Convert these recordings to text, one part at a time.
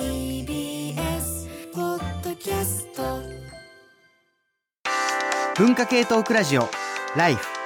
TBS ポッドキャスト文化系トークラジオライフ。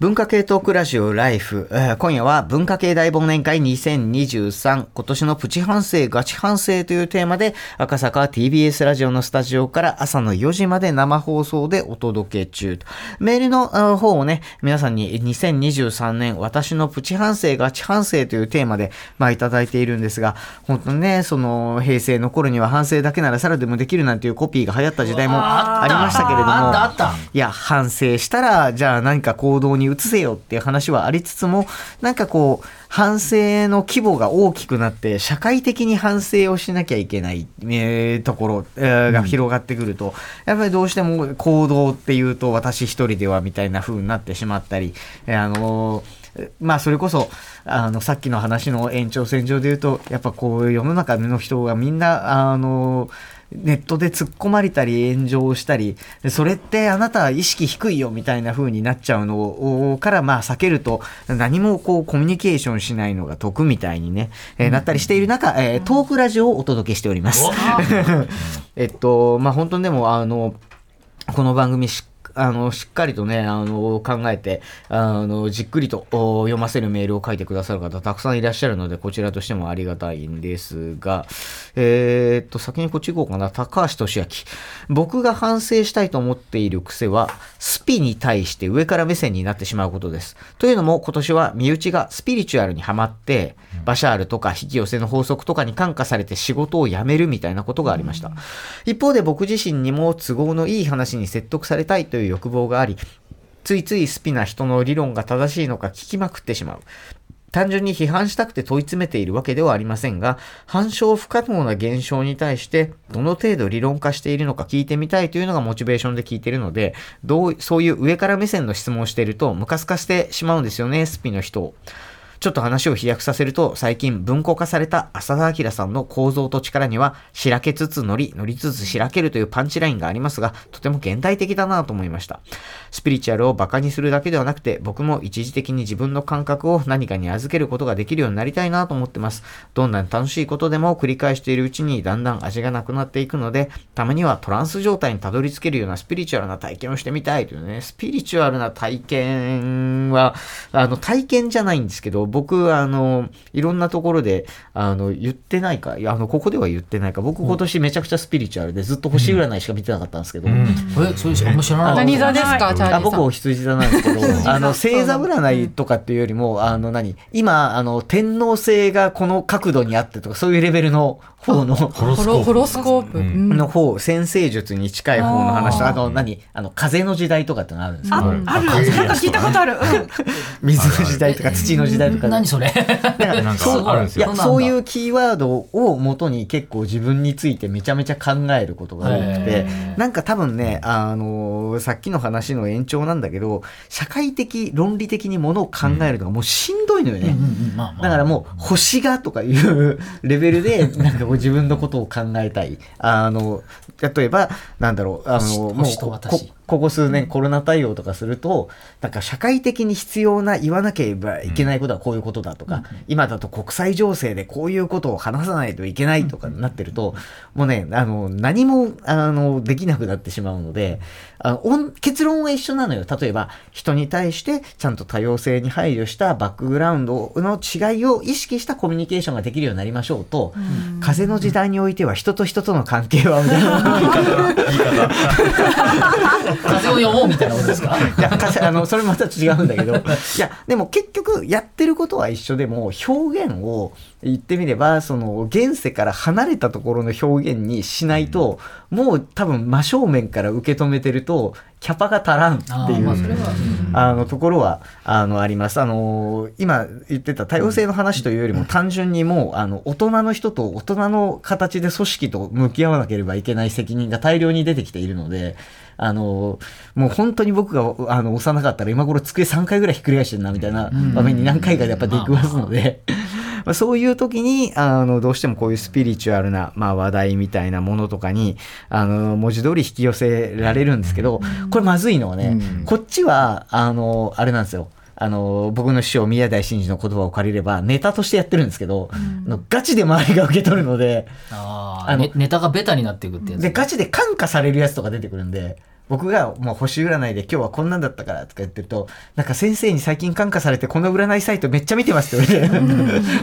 文化系トークラジオライフ、えー今夜は文化系大忘年会2023今年のプチ反省ガチ反省というテーマで赤坂 TBS ラジオのスタジオから朝の4時まで生放送でお届け中。とメールのあ方をね皆さんに2023年私のプチ反省ガチ反省というテーマでまあいただいているんですが本当にねその平成の頃には反省だけならさらでもできるなんていうコピーが流行った時代もありましたけれども。いや、反省したら、じゃあ何か行動に移せよっていう話はありつつも、なんかこう、反省の規模が大きくなって、社会的に反省をしなきゃいけない、えーところ、えーが広がってくると、やっぱりどうしても行動っていうと、私一人ではみたいな風になってしまったり、えーあのーまあそれこそあのさっきの話の延長線上で言うとやっぱこう世の中の人がみんなあのネットで突っ込まれたり炎上したりでそれってあなたは意識低いよみたいな風になっちゃうのをからまあ避けると何もこうコミュニケーションしないのが得みたいにね、えーなったりしている中、えートークラジオをお届けしております。えっとまあ本当にでもあのこの番組しあのしっかりとねあの考えてあのじっくりと読ませるメールを書いてくださる方たくさんいらっしゃるのでこちらとしてもありがたいんですがえーっと先にこっち行こうかな。高橋俊明。僕が反省したいと思っている癖はスピに対して上から目線になってしまうことです。というのも今年は身内がスピリチュアルにはまってバシャールとか引き寄せの法則とかに感化されて仕事を辞めるみたいなことがありました。一方で僕自身にも都合のいい話に説得されたいという欲望がありついついスピな人の理論が正しいのか聞きまくってしまう単純に批判したくて問い詰めているわけではありませんが、反証不可能な現象に対して、どの程度理論化しているのか聞いてみたいというのがモチベーションで聞いているので、どう、そういう上から目線の質問をしていると、ムカスカしてしまうんですよね、スピの人を。ちょっと話を飛躍させると、最近文庫化された浅田明さんの構造と力には、しらけつつ乗り、乗りつつしらけるというパンチラインがありますが、とても現代的だなと思いました。スピリチュアルをバカにするだけではなくて、僕も一時的に自分の感覚を何かに預けることができるようになりたいなと思ってます。どんなに楽しいことでも繰り返しているうちにだんだん味がなくなっていくので、たまにはトランス状態にたどり着けるようなスピリチュアルな体験をしてみたいというね、スピリチュアルな体験は、あの、体験じゃないんですけど、僕、あの、いろんなところで、あの、言ってないか、いや、あの、ここでは言ってないか、僕今年めちゃくちゃスピリチュアルでずっと星占いしか見てなかったんですけど、え、そうですあんま知らなかった。何座ですか、チャーリーさん。あ僕お羊座なんですけど あの星座占いとかっていうよりもあの何今あの天王星がこの角度にあってとかそういうレベルの方の。ホロスコープ。ホロスコープ。うん。の方先生術に近い方の話とあの何？あの風の時代とかってのあるんですけどある。なんか聞いたことある。うん。水の時代とか土の時代とか。何それ？なんかあるんですよ。いやそういうキーワードを元に結構自分についてめちゃめちゃ考えることが多くてなんか多分ねあのさっきの話の延長なんだけど社会的論理的にものを考えるのがもうしんどいのよね。うんうん。まあまあ。だからもう星がとかいうレベルでなんか自分のことを考えたい。あの例えばなんだろうあ星のもうこ私こ数年コロナ対応とかするとなんか社会的に必要な言わなければいけないことはこういうことだとか、今だと国際情勢でこういうことを話さないといけないとかになってると、もうねあの何もあのできなくなってしまうのであの結論は一緒なのよ。例えば人に対してちゃんと多様性に配慮したバックグラウンドの違いを意識したコミュニケーションができるようになりましょうと、風の時代においては人と人との関係はみたいな風を読もうみたいなことですか？いやかしあのそれまた違うんだけど。いやでも結局やってることは一緒でも表現を言ってみればその現世から離れたところの表現にしないと、もう多分真正面から受け止めてるとキャパが足らんっていうあのところはあのあります。あの今言ってた多様性の話というよりも単純にもうあの大人の人と大人の形で組織と向き合わなければいけない責任が大量に出てきているので。あのもう本当に僕があの幼かったら今頃机3回ぐらいひっくり返してるなみたいな場面に何回かでやっぱ出くわすので、まあそういう時にあのどうしてもこういうスピリチュアルな、まあ、話題みたいなものとかにあの文字通り引き寄せられるんですけど、これまずいのはね、こっちはあのあれなんですよあの、僕の師匠、宮台真司の言葉を借りれば、ネタとしてやってるんですけど、あのガチで周りが受け取るので、ああのネタがベタになっていくってやつ。で、ガチで感化されるやつとか出てくるんで、僕がもう星占いで今日はこんなんだったからとか言ってると、なんか先生に最近感化されてこの占いサイトめっちゃ見てますって言われて、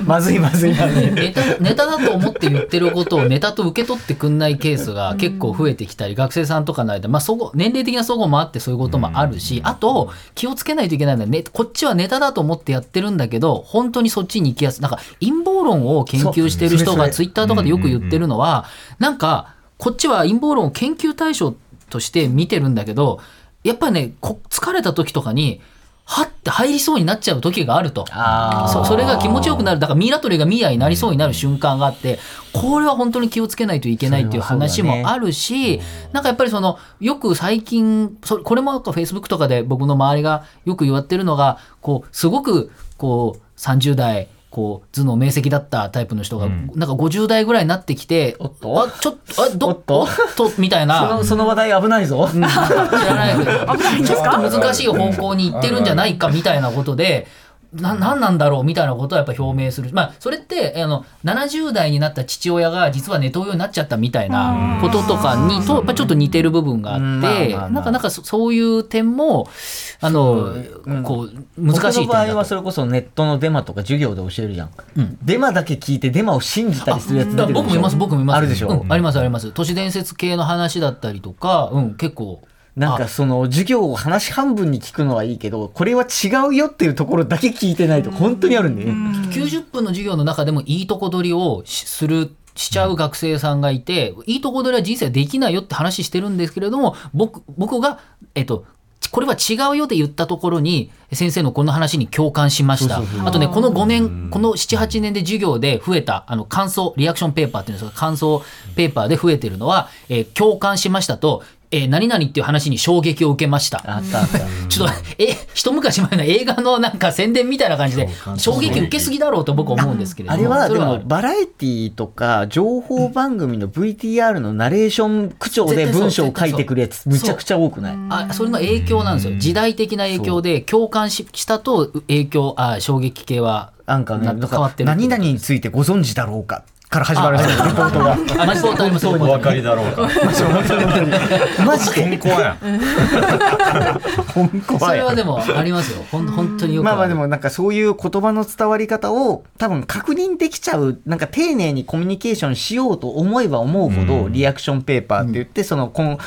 まずいまずいまずい。ネタネタだと思って言ってることをネタと受け取ってくんないケースが結構増えてきたり、学生さんとかの間、まあ、そご年齢的な総合もあってそういうこともあるし、あと気をつけないといけないのは、ね、こっちはネタだと思ってやってるんだけど本当にそっちに行きやすい。なんか陰謀論を研究してる人がツイッターとかでよく言ってるのは、なんかこっちは陰謀論を研究対象として見てるんだけどやっぱりねこ疲れた時とかにはって入りそうになっちゃう時があると。そそれが気持ちよくなる。だからミイラ取りがミイラになりそうになる瞬間があってこれは本当に気をつけないといけないっていう話もあるし、なんかやっぱりそのよく最近そこれもなんかフェイスブックとかで僕の周りがよく言われてるのがこうすごくこう30代こう頭脳明晰だったタイプの人が、なんか50代ぐらいになってきておっと？あちょっとあどおっと？おっと？みたいそなのその話題危ないぞ。知らないけど危ないんでちょっすかと難しい方向に行ってるんじゃないかみたいなことで。な何なんだろうみたいなことをやっぱ表明する、まあ、それってあの70代になった父親が実はネトウヨになっちゃったみたいなこととかにとやっぱちょっと似てる部分があうん。ってなんかなんかそそういう点もあの、こう難しい点僕の場合。はそれこそネットのデマとか授業で教えるじゃん。うん。デマだけ聞いてデマを信じたりするやつ僕もいます僕もいます。あるでしょ、うん。ありますあります。都市伝説系の話だったりとか、うん、結構なんかその授業を話半分に聞くのはいいけど、これは違うよっていうところだけ聞いてないと本当にあるんで。ね。90分の授業の中でもいいとこ取りをしするしちゃう学生さんがいて、いいとこ取りは人生できないよって話してるんですけれども僕僕がえっとこれは違うよって言ったところに先生のこの話に共感しました。そうそうそう。あとねこの5年この78年で授業で増えたあの感想リアクションペーパーっていうんですか感想ペーパーで増えてるのは、えー共感しましたと、えー何々っていう話に衝撃を受けました。あったあった。ちょっと、え、一昔前の映画のなんか宣伝みたいな感じで、衝撃受けすぎだろうと僕は思うんですけれども。あれはそでもバラエティとか情報番組の VTR のナレーション口調で文章を書いてくるやつむちゃくちゃ多くない？あそれの影響なんですよ。時代的な影響で、共感ししたと影響、あ衝撃系は、なんかね、変わってる何々についてご存知だろうかから始まるんですよ、レポートが。あマジポートありますよお分かりだろうか。マジで。健康やん。それはでもありますよ。ほん本当によくるまあまあでもなんかそういう言葉の伝わり方を多分確認できちゃう、なんか丁寧にコミュニケーションしようと思えば思うほど、リアクションペーパーって言って、その今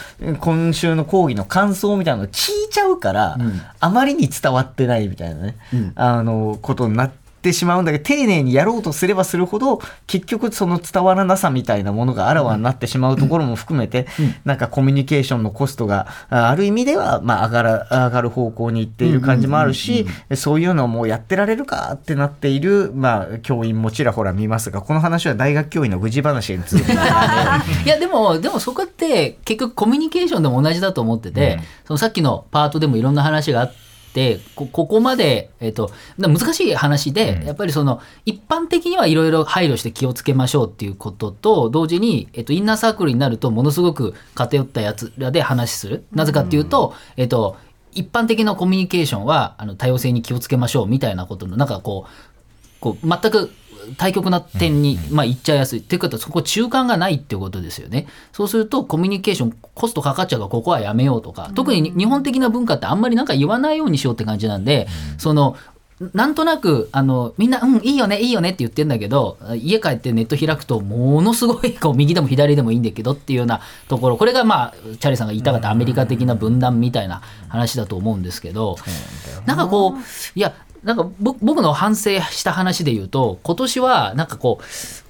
今週の講義の感想みたいなのを聞いちゃうから、んあまりに伝わってないみたいなね、うんあの、ことになって、しまうんだけど丁寧にやろうとすればするほど結局その伝わらなさみたいなものがあらわになってしまうところも含めて、なんかコミュニケーションのコストがあある意味ではまあ上がら上がる方向に行っている感じもあるし、そういうのをもうやってられるかってなっている、まあ、教員もちらほら見ますがこの話は大学教員の愚痴話に いやでもでもそこって結局コミュニケーションでも同じだと思ってて、そのさっきのパートでもいろんな話があってこここまで、えっとだ難しい話で、やっぱりその一般的にはいろいろ配慮して気をつけましょうっていうことと同時に、えっと、インナーサークルになるとものすごく偏ったやつらで話する。なぜかっていうと、えっと一般的なコミュニケーションはあの多様性に気をつけましょうみたいなことのなんかこうこう全く対極な点に、まあ、行っちゃいやすい。っていうことはそこ中間がないっていうことですよね。そうするとコミュニケーションコストかかっちゃうからここはやめようとか、特に日本的な文化ってあんまりなんか言わないようにしようって感じなんで、そのなんとなくあのみんな「うんいいよねいいよね」って言ってんだけど家帰ってネット開くとものすごいこう右でも左でもいいんだけどっていうようなところ。これがまあチャーリーさんが言いたかったアメリカ的な分断みたいな話だと思うんですけど。なんかこういやなんか僕の反省した話で言うと今年はなんかこう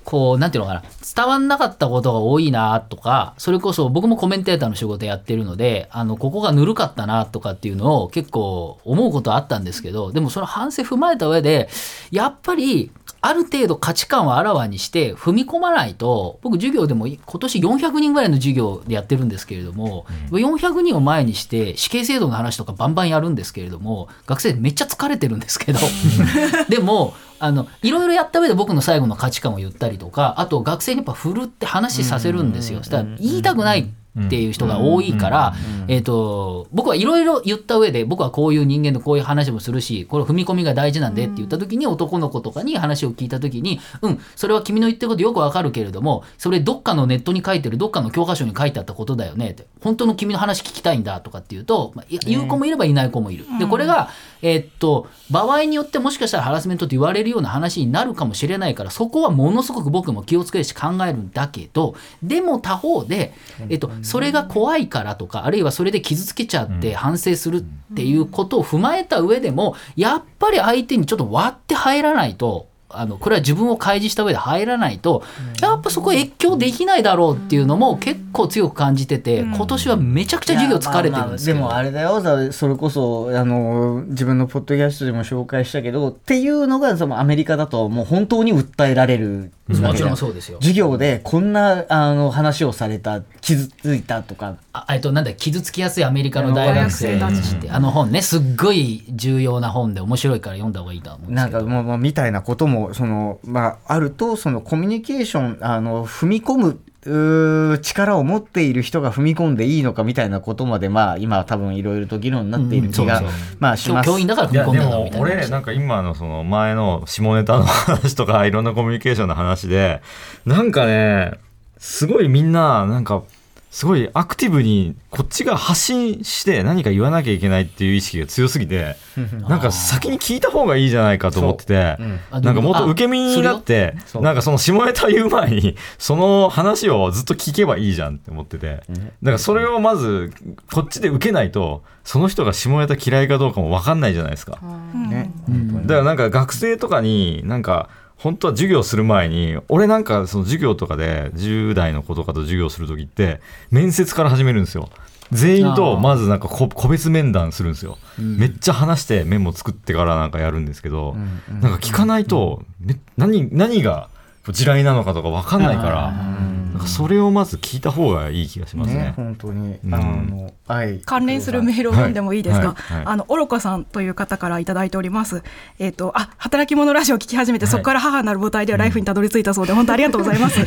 こうなんていうのかな伝わんなかったことが多いなとかそれこそ僕もコメンテーターの仕事やってるのであのここがぬるかったなとかっていうのを結構思うことあったんですけどでもその反省踏まえた上でやっぱりある程度価値観をあらわにして踏み込まないと僕授業でも今年400人ぐらいの授業でやってるんですけれども、400人を前にして死刑制度の話とかバンバンやるんですけれども学生めっちゃ疲れてるんですけど。でもあのいろいろやった上で僕の最後の価値観を言ったりとかあと学生にやっぱ振るって話させるんですよ。そしたら言いたくないっていう人が多いから、えっ、と僕はいろいろ言った上で僕はこういう人間のこういう話もするしこれ踏み込みが大事なんでって言った時に男の子とかに話を聞いた時にうんそれは君の言ってることよくわかるけれどもそれどっかのネットに書いてるどっかの教科書に書いてあったことだよねって本当の君の話聞きたいんだとかっていうと、ま言う子もいればいない子もいる。でこれが、えっと場合によってもしかしたらハラスメントって言われるような話になるかもしれないからそこはものすごく僕も気をつけるし考えるんだけどでも他方で、えっと、それが怖いからとかあるいはそれで傷つけちゃって反省するっていうことを踏まえた上でもやっぱり相手にちょっと割って入らないと。あのこれは自分を開示した上で入らないとやっぱそこ越境できないだろうっていうのも結構強く感じてて今年はめちゃくちゃ授業疲れてるんですけどまあまあでもあれだよ。だそれこそあの自分のポッドキャストでも紹介したけどっていうのがそのアメリカだともう本当に訴えられるもちろんそうですよ。授業でこんなあの話をされた傷ついたとか。あえっとなんだ傷つきやすいアメリカの大学生たちってあの本ねすっごい重要な本で面白いから読んだ方がいいとは思うんでなんすけど。かもうもうみたいなこともその、まあ、あるとそのコミュニケーションあの踏み込む力を持っている人が踏み込んでいいのかみたいなことまで、まあ、今は多分いろいろと議論になっている気が、うんまあ、します。教員だから踏み込んだのもみたいな話俺なんか今のその前の下ネタの話とかいろんなコミュニケーションの話でなんかねすごいみんななんかすごいアクティブにこっちが発信して何か言わなきゃいけないっていう意識が強すぎてなんか先に聞いた方がいいじゃないかと思っててう。ん。あなんかもっと受け身になってなんかその下ネタ言う前にその話をずっと聞けばいいじゃんって思っててだからそれをまずこっちで受けないとその人が下ネタ嫌いかどうかも分かんないじゃないですか。ね。うん。だからなんか学生とかになんか本当は授業する前に俺なんかその授業とかで10代の子とかと授業する時って面接から始めるんですよ。全員とまずなんかこ個別面談するんですよ、めっちゃ話してメモ作ってからなんかやるんですけど、なんか聞かないと、め何何が地雷なのかとか分かんないからなんかそれをまず聞いた方がいい気がしますね。ね本当に、うん。あのはい。関連するメールを読んでもいいですか、はい。はい。あの愚かさんという方からいただいております。えっ、とあ働き者ラジオを聞き始めて、はい。そこから母なる母体ではライフにたどり着いたそうで、本当ありがとうございます。で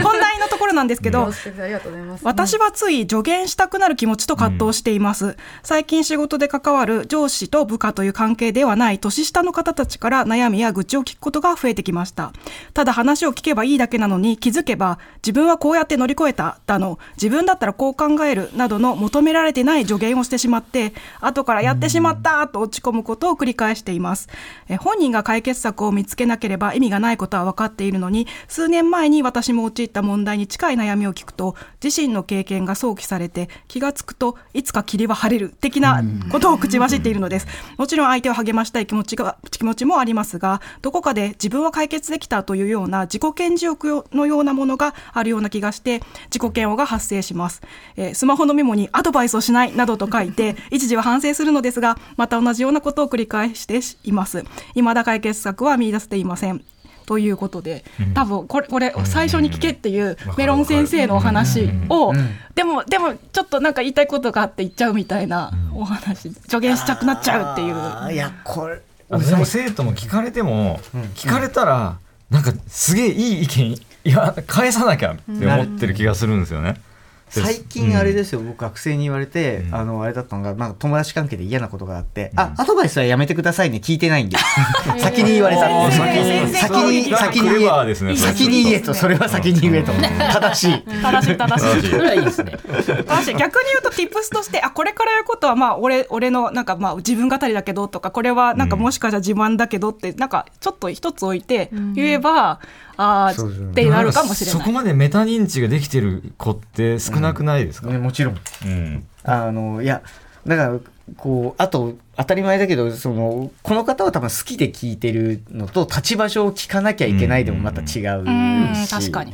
本題なんですけど、うございます私はつい助言したくなる気持ちと葛藤しています、最近仕事で関わる上司と部下という関係ではない年下の方たちから悩みや愚痴を聞くことが増えてきました。ただ話を聞けばいいだけなのに気づけば自分はこうやって乗り越えただの自分だったらこう考えるなどの求められてない助言をしてしまって後からやってしまったと落ち込むことを繰り返しています。え本人が解決策を見つけなければ意味がないことは分かっているのに数年前に私も陥った問題に近い悩みを聞くと自身の経験が想起されて気がつくといつか霧は晴れる的なことを口走っているのです。もちろん相手を励ましたい気持ちが気持ちもありますがどこかで自分は解決できたというような自己顕示欲のようなものがあるような気がして自己嫌悪が発生します、えースマホのメモにアドバイスをしないなどと書いて 一時は反省するのですがまた同じようなことを繰り返しています。未だ解決策は見出せていませんということで、多分これこれ最初に聞けっていうメロン先生のお話を、でもでもちょっとなんか言いたいことがあって言っちゃうみたいなお話助言したくなっちゃうっていう。いやこれあでも生徒も聞かれても、聞かれたらなんかすげえいい意見いや返さなきゃって思ってる気がするんですよね。最近あれですよ、僕学生に言われて、あのあれだったのが、まあ、友達関係で嫌なことがあって、あアドバイスはやめてくださいね聞いてないんで。先に言われた。あー先に先に先先に言ですねえ先に言えと。それは先に言えと。正しい。正しい正しい。それはいいですね。正しい。逆に言うと tips としてあこれから言うことはまあ俺俺のなんかまあ自分語りだけどとかこれはなんかもしかしたら自慢だけどってなんかちょっと一つ置いて言えば、あそうですねーってなるかもしれない。そこまでメタ認知ができてる子って少なくないですか？ねもちろん。うん。あのいやだからこうあと当たり前だけどそのこの方は多分好きで聞いてるのと立場上聞かなきゃいけないでもまた違ううんし。確かに。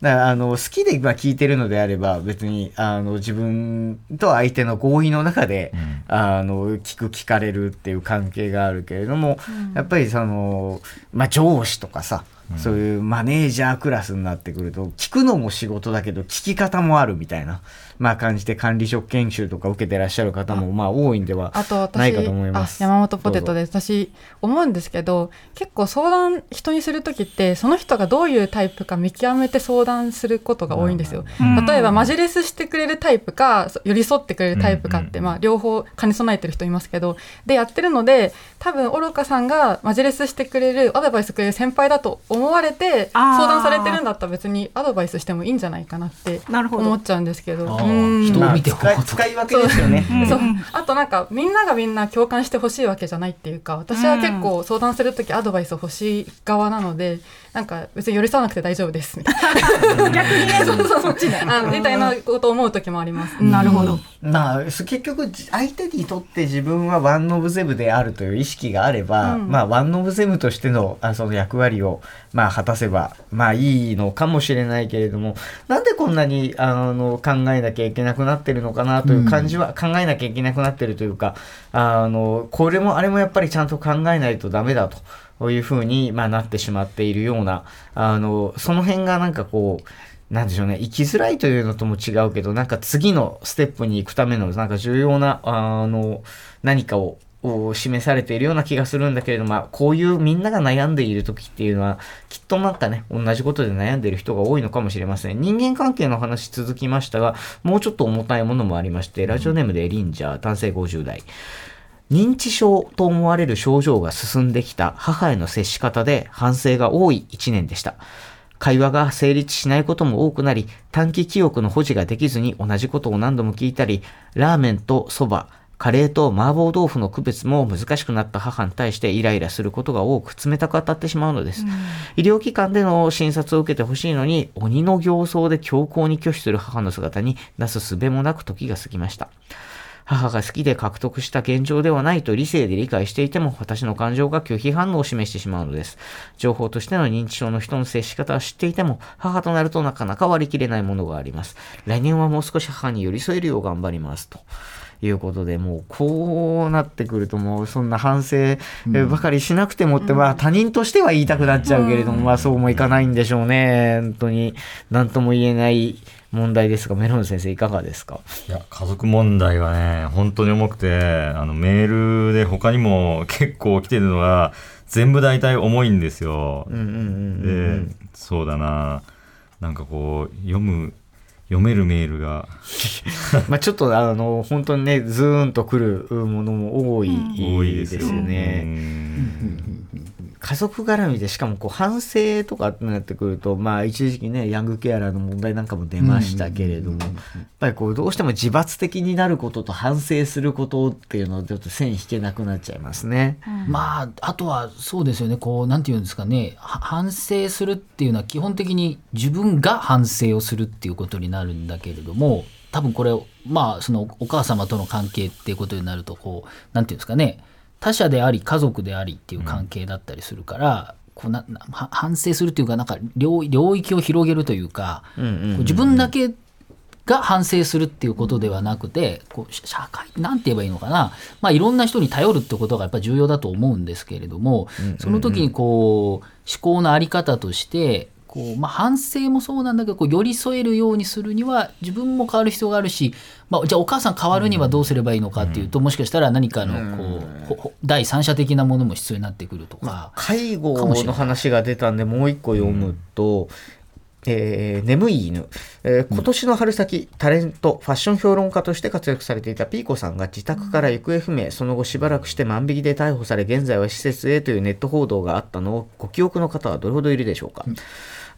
だからあの好きでまあ聞いてるのであれば別にあの自分と相手の合意の中で、あの聞く聞かれるっていう関係があるけれども、やっぱりその、まあ、上司とかさそういうマネージャークラスになってくると聞くのも仕事だけど聞き方もあるみたいな、まあ、感じで管理職研修とか受けてらっしゃる方もまあ多いんではあと私ないかと思います。あ山本ポテトです。私思うんですけど結構相談人にする時ってその人がどういうタイプか見極めて相談することが多いんですよ。うん。例えばマジレスしてくれるタイプかそ寄り添ってくれるタイプかって、うん。まあ、両方兼ね備えてる人いますけどでやってるので多分愚かさんがマジレスしてくれるアドバイスくれる先輩だと思われて相談されてるんだったら別にアドバイスしてもいいんじゃないかなってなるほど。思っちゃうんですけど。人を見てまあ使い使い分けですよね。うん。そう。あとなんかみんながみんな共感してほしいわけじゃないっていうか私は結構相談する時アドバイス欲しい側なのでなんか別に寄り添わなくて大丈夫です。みたいな逆にねそそそっちね。あのみたいなことを思う時もあります。なるほど、まあ、す結局じ相手にとって自分は one of them であるという意識があれば、うん。まあ、 one of them としてのあその役割を、まあ、果たせば、まあ、いいのかもしれないけれどもなんでこんなにあの考えなきゃいけなくなってるのかなという感じは、考えなきゃいけなくなってるというかあのこれもあれもやっぱりちゃんと考えないとダメだと。ういうふうに、まあ、なってしまっているような、あの、その辺がなんかこう、なんでしょうね、生きづらいというのとも違うけど、なんか次のステップに行くための、なんか重要な、あの、何かを、を示されているような気がするんだけれども、まあ、こういうみんなが悩んでいる時っていうのは、きっとなんかね、同じことで悩んでいる人が多いのかもしれません。人間関係の話続きましたが、もうちょっと重たいものもありまして、ラジオネームでリンジャー、男性50代。認知症と思われる症状が進んできた母への接し方で反省が多い1年でした。会話が成立しないことも多くなり、短期記憶の保持ができずに同じことを何度も聞いたり、ラーメンと蕎麦、カレーと麻婆豆腐の区別も難しくなった母に対してイライラすることが多く冷たく当たってしまうのです。医療機関での診察を受けてほしいのに、鬼の形相で強行に拒否する母の姿になすすべもなく時が過ぎました。母が好きで獲得した現状ではないと理性で理解していても、私の感情が拒否反応を示してしまうのです。情報としての認知症の人の接し方は知っていても、母となるとなかなか割り切れないものがあります。来年はもう少し母に寄り添えるよう頑張ります。と。いうことで、もうこうなってくるともうそんな反省えーばかりしなくてもって、まあ他人としては言いたくなっちゃうけれども、まあそうもいかないんでしょうね。本当に何とも言えない問題ですが、メロン先生いかがですか？いや、家族問題はね、本当に重くて、あの、メールで他にも結構来てるのが、全部大体重いんですよ。うんうんうんうんで、そうだな、なんかこう、読む、読めるメールが、まあちょっとあの本当にねズーンとくるものも多い多いですよ。よね。うん家族絡みでしかもこう反省とかってなってくるとまあ一時期ねヤングケアラーの問題なんかも出ましたけれどもやっぱりこうどうしても自罰的になることと反省することっていうのをちょっと線引けなくなっちゃいますね。まああとはそうですよね。こうなんていうんですかね。は反省するっていうのは基本的に自分が反省をするっていうことになるんだけれども多分これまあそのお母様との関係っていうことになるとこうなんていうんですかね他者であり家族でありっていう関係だったりするから、こうな反省するっていうかなんか領領域を広げるというか、自分だけが反省するっていうことではなくてこう社社会なんて言えばいいのかな、まあ、いろんな人に頼るってことがやっぱ重要だと思うんですけれども、その時にこう思考のあり方としてこう、まあ、反省もそうなんだけどこう寄り添えるようにするには自分も変わる必要があるし、まあ、じゃあお母さん変わるにはどうすればいいのかっていうと、もしかしたら何かのこう第三者的なものも必要になってくるとか。介護かもしれない。の話が出たんでもう一個読むと、えー眠い犬、えー今年の春先、タレントファッション評論家として活躍されていたピーコさんが自宅から行方不明、その後しばらくして万引きで逮捕され現在は施設へというネット報道があったのをご記憶の方はどれほどいるでしょうか、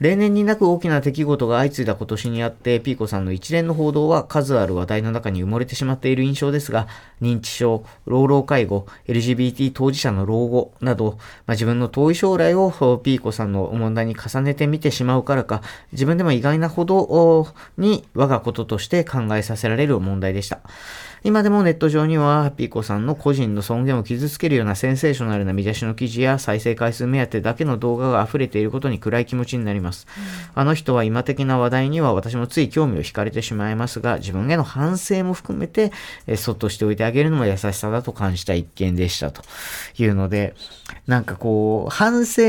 例年になく大きな出来事が相次いだ今年にあって、ピーコさんの一連の報道は数ある話題の中に埋もれてしまっている印象ですが、認知症、老老介護、LGBT 当事者の老後など、まあ、自分の遠い将来をピーコさんの問題に重ねてみてしまうからか、自分でも意外なほどに我がこととして考えさせられる問題でした。今でもネット上には、ピーコさんの個人の尊厳を傷つけるようなセンセーショナルな見出しの記事や再生回数目当てだけの動画が溢れていることに暗い気持ちになります。あの人は今的な話題には私もつい興味を惹かれてしまいますが、自分への反省も含めて、えーそっとしておいてあげるのも優しさだと感じた一件でしたというので、なんかこう、反省、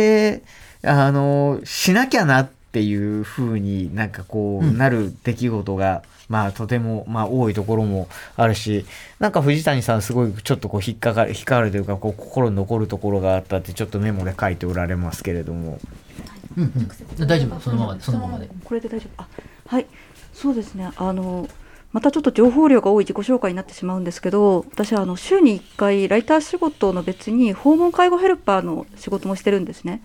あのしなきゃなっていう風になんかこう、うん。なる出来事がまあとてもまあ多いところもあるしなんか藤谷さんすごいちょっとこう引っかかる引っかかるというかこう心に残るところがあったってちょっとメモで書いておられますけれども。うんうん、大丈夫？そのままで。そのままで。これで大丈夫。あはい。そうですね。あのまたちょっと情報量が多い自己紹介になってしまうんですけど私はあの週に1回ライター仕事の別に訪問介護ヘルパーの仕事もしてるんですね。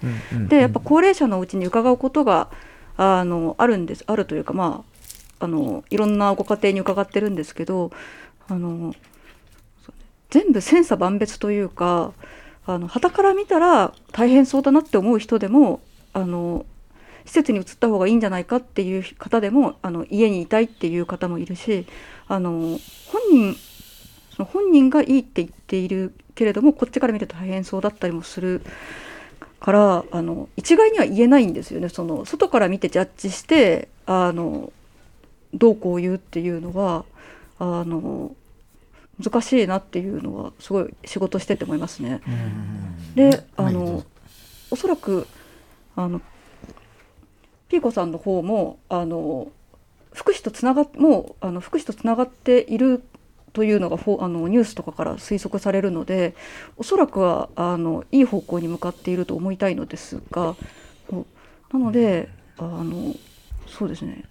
でやっぱ高齢者のうちに伺うことがあのあるんですあるというかまああのいろんなご家庭に伺ってるんですけどあの全部千差万別というかあの傍から見たら大変そうだなって思う人でもあの施設に移った方がいいんじゃないかっていう方でもあの家にいたいっていう方もいるしあの本人その本人がいいって言っているけれどもこっちから見ると大変そうだったりもするからあの一概には言えないんですよね。その外から見てジャッジしてあのどうこう言うっていうのはあの難しいなっていうのはすごい仕事してて思いますね。であのぞおそらくあのピーコさんの方もあの福祉とつながっもうあの福祉とつながっているというのがあのニュースとかから推測されるのでおそらくはあのいい方向に向かっていると思いたいのですがなのであのそうですね。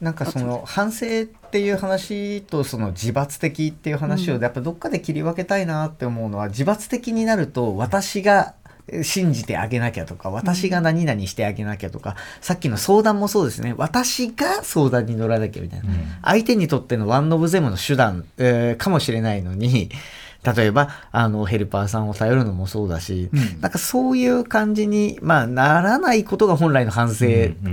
なんかその反省っていう話とその自罰的っていう話をやっぱどっかで切り分けたいなって思うのは自罰的になると私が信じてあげなきゃとか私が何々してあげなきゃとか、さっきの相談もそうですね。私が相談に乗らなきゃみたいな、相手にとってのワン・オブ・ゼムの手段、えーかもしれないのに例えばあのヘルパーさんを頼るのもそうだし、なんかそういう感じに、まあ、ならないことが本来の反省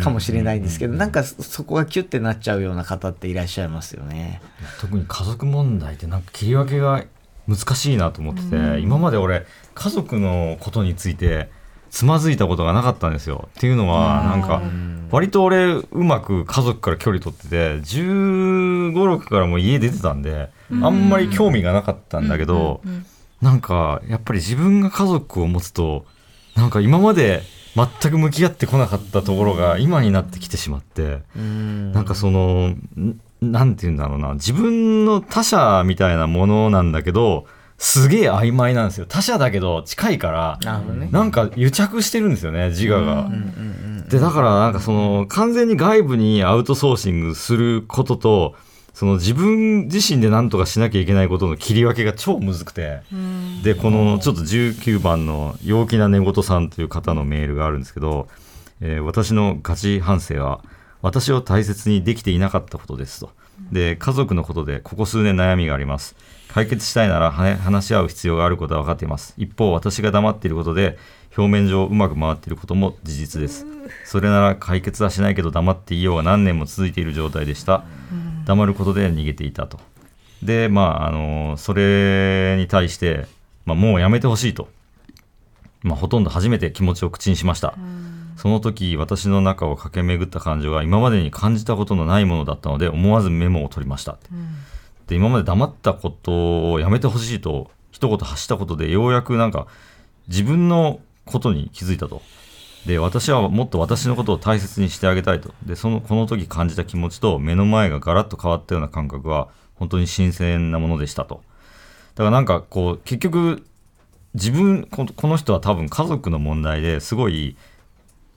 かもしれないんですけど、なんかそそこがキュッてなっちゃうような方っていらっしゃいますよね。特に家族問題ってなんか切り分けが難しいなと思ってて、今まで俺家族のことについてつまずいたことがなかったんですよ。っていうのはなんか割と俺うまく家族から距離取ってて1 5 6からもう家出てたんであんまり興味がなかったんだけど、なんかやっぱり自分が家族を持つとなんか今まで全く向き合ってこなかったところが今になってきてしまって。なんかその、んなんて言うんだろうな、自分の他者みたいなものなんだけど、すげえ曖昧なんですよ。他者だけど近いから、なね。なんか癒着してるんですよね、自我が。で、だからなんかその、完全に外部にアウトソーシングすることと、その自分自身で何とかしなきゃいけないことの切り分けが超むずくて、で、このちょっと19番の陽気な寝言さんという方のメールがあるんですけど、えー私のガチ反省は、私を大切にできていなかったことですと。で、家族のことでここ数年悩みがあります。解決したいなら話し合う必要があることは分かっています。一方、私が黙っていることで、表面上うまく回っていることも事実です。それなら解決はしないけど黙っていようが何年も続いている状態でした。黙ることで逃げていたと。で、まあ、あの、それに対して、まあ、もうやめてほしいと。まあ、ほとんど初めて気持ちを口にしました。その時、私の中を駆け巡った感情が今までに感じたことのないものだったので、思わずメモを取りましたって。で、今まで黙ったことをやめてほしいと、一言発したことで、ようやくなんか、自分のことに気づいたと。で、私はもっと私のことを大切にしてあげたいと。で、その、この時感じた気持ちと、目の前がガラッと変わったような感覚は、本当に新鮮なものでしたと。だからなんか、こう、結局、自分この人は多分家族の問題ですごい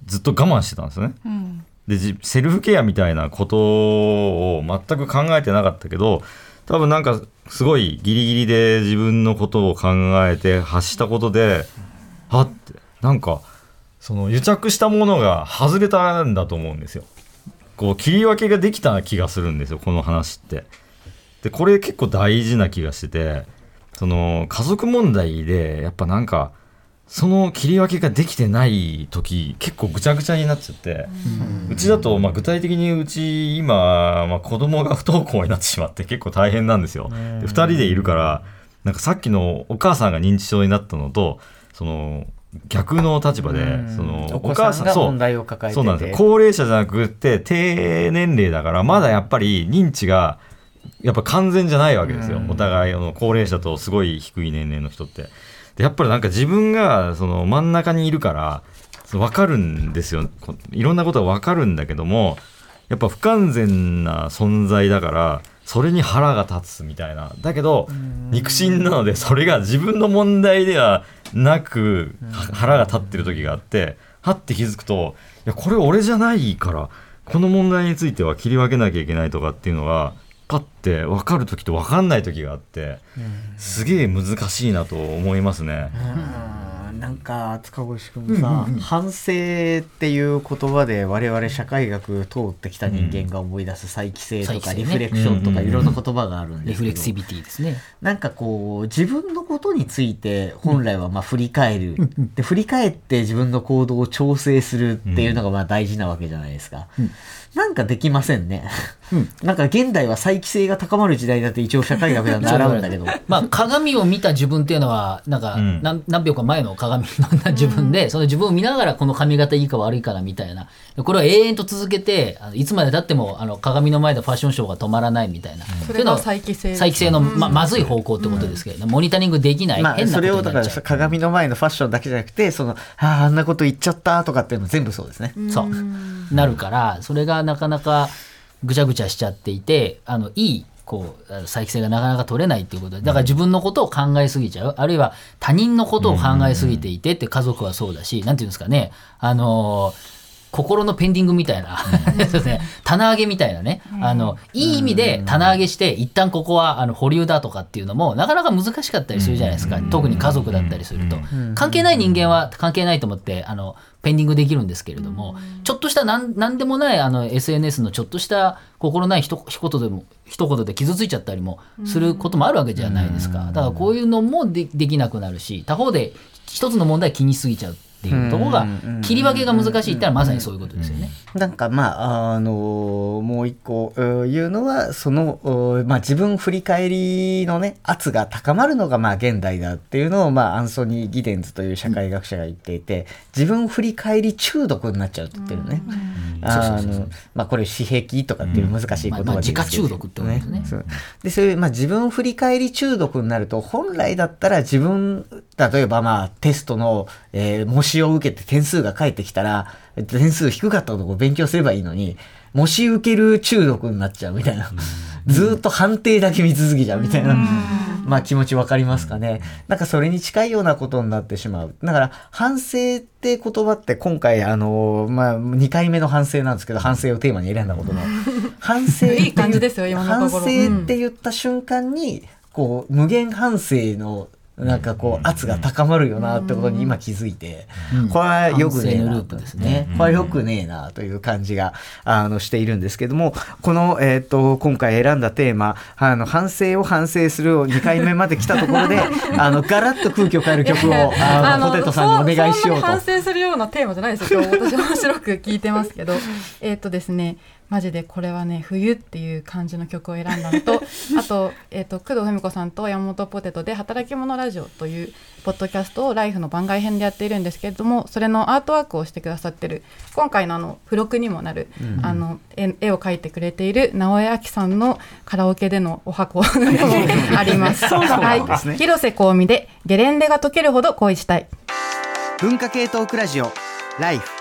ずっと我慢してたんですよね。うんでじセルフケアみたいなことを全く考えてなかったけど多分なんかすごいギリギリで自分のことを考えて発したことではってなんかその癒着したものが外れたんだと思うんですよ。こう切り分けができた気がするんですよこの話って。でこれ結構大事な気がしててその家族問題でやっぱなんかその切り分けができてない時結構ぐちゃぐちゃになっちゃって、うちだとまあ具体的にうち今、まあ、子供が不登校になってしまって結構大変なんですよ。で2人でいるからなんかさっきのお母さんが認知症になったのとその逆の立場でうん。そのお子さんが問題を抱えてて。そうなんですよ。高齢者じゃなくて低年齢だからまだやっぱり認知がやっぱ完全じゃないわけですよ、うん。お互いあの高齢者とすごい低い年齢の人って。でやっぱりなんか自分がその真ん中にいるから分かるんですよ。こいろんなことが分かるんだけどもやっぱ不完全な存在だからそれに腹が立つみたいな。だけど肉親なのでそれが自分の問題ではなくは腹が立ってる時があってはって気づくといやこれ俺じゃないからこの問題については切り分けなきゃいけないとかっていうのがパッて分かる時と分かんない時があってすげえ難しいなと思いますね。うん。なんか塚越君さ、反省っていう言葉で我々社会学通ってきた人間が思い出す再帰性とかリフレクションとかいろんな言葉があるんリですけど。フレクシビティですね。なんかこう自分のことについて本来はまあ振り返る、で振り返って自分の行動を調整するっていうのがまあ大事なわけじゃないですか、なんかできませんね、なんか現代は再帰性が高まる時代だって一応社会学では 習うんだけど。まあ、鏡を見た自分っていうのはなんかうん。何,、何秒か前の鏡の自分で、その自分を見ながらこの髪型いいか悪いかなみたいな。これを永遠と続けていつまでたってもあの鏡の前でファッションショーが止まらないみたいな、それがっていうのは再帰性再帰性のままずい方向ってことですけれど、モニタリングできない、まあ変なそれをだからことになっちゃう。鏡の前のファッションだけじゃなくてそのあああんなこと言っちゃったとかっていうの全部そうですね、そう。なるからそれがなかなかぐちゃぐちゃしちゃっていてあのいいこう再帰性がなかなか取れないっていうことでだから自分のことを考えすぎちゃう。あるいは他人のことを考えすぎていてって家族はそうだし何て言うんですかね。あの心のペンディングみたいな、そうですね、棚上げみたいなね、あのいい意味で棚上げして一旦ここはあの保留だとかっていうのもなかなか難しかったりするじゃないですか、特に家族だったりすると、関係ない人間は関係ないと思ってあのペンディングできるんですけれども、ちょっとしたなんなんでもないあの SNS のちょっとした心ないひと一言でも一言で傷ついちゃったりもすることもあるわけじゃないですか、だからこういうのもでできなくなるし他方で一つの問題気にしすぎちゃうっていうところが切り分けが難しいってのはまさにそういうことですよね。なんかまあ、あのもう一個うん言うのは、その、うんまあ自分振り返りのね、圧が高まるのがまあ現代だっていうのを、まあアンソニー・ギデンズという社会学者が言っていて、自分振り返り中毒になっちゃうって言ってるね。あの、まあこれ、私癖とかっていう難しい言葉で自家中毒ってことですね。そうで、そういう、まあ自分振り返り中毒になると、本来だったら自分、例えばまあテストの、えー模試を受けて点数が返ってきたら、点数低かったところを勉強すればいいのに、模試受ける中毒になっちゃうみたいな。ずーっと判定だけ見続けちゃうみたいな。まあ気持ちわかりますかね。なんかそれに近いようなことになってしまう。だから反省って言葉って今回あの、まあ2回目の反省なんですけど、反省をテーマに選んだことの。反省っていい感じですよ今のところ反省って言った瞬間に、こう無限反省のなんかこう圧が高まるよなってことに今気づいて、これはよくねえなこれはよくねえなという感じがあのしているんですけどもこの、えー、と今回選んだテーマあの反省を反省するを2回目まで来たところで あのガラッと空気を変える曲をあのポテトさんにお願いしようと。反省するようなテーマじゃないですよ。今日私面白く聞いてますけど。えっとですねマジでこれはね冬っていう感じの曲を選んだのと あと,、えっと工藤文子さんと山本ポテトで「働き者ラジオ」というポッドキャストをライフの番外編でやっているんですけれどもそれのアートワークをしてくださってる今回のあの付録にもなる、あの絵絵を描いてくれている直江亜紀さんのカラオケでのお箱が あります。はいですね広瀬香美でゲレンデが溶けるほど恋したい。文化系トークラジオライフ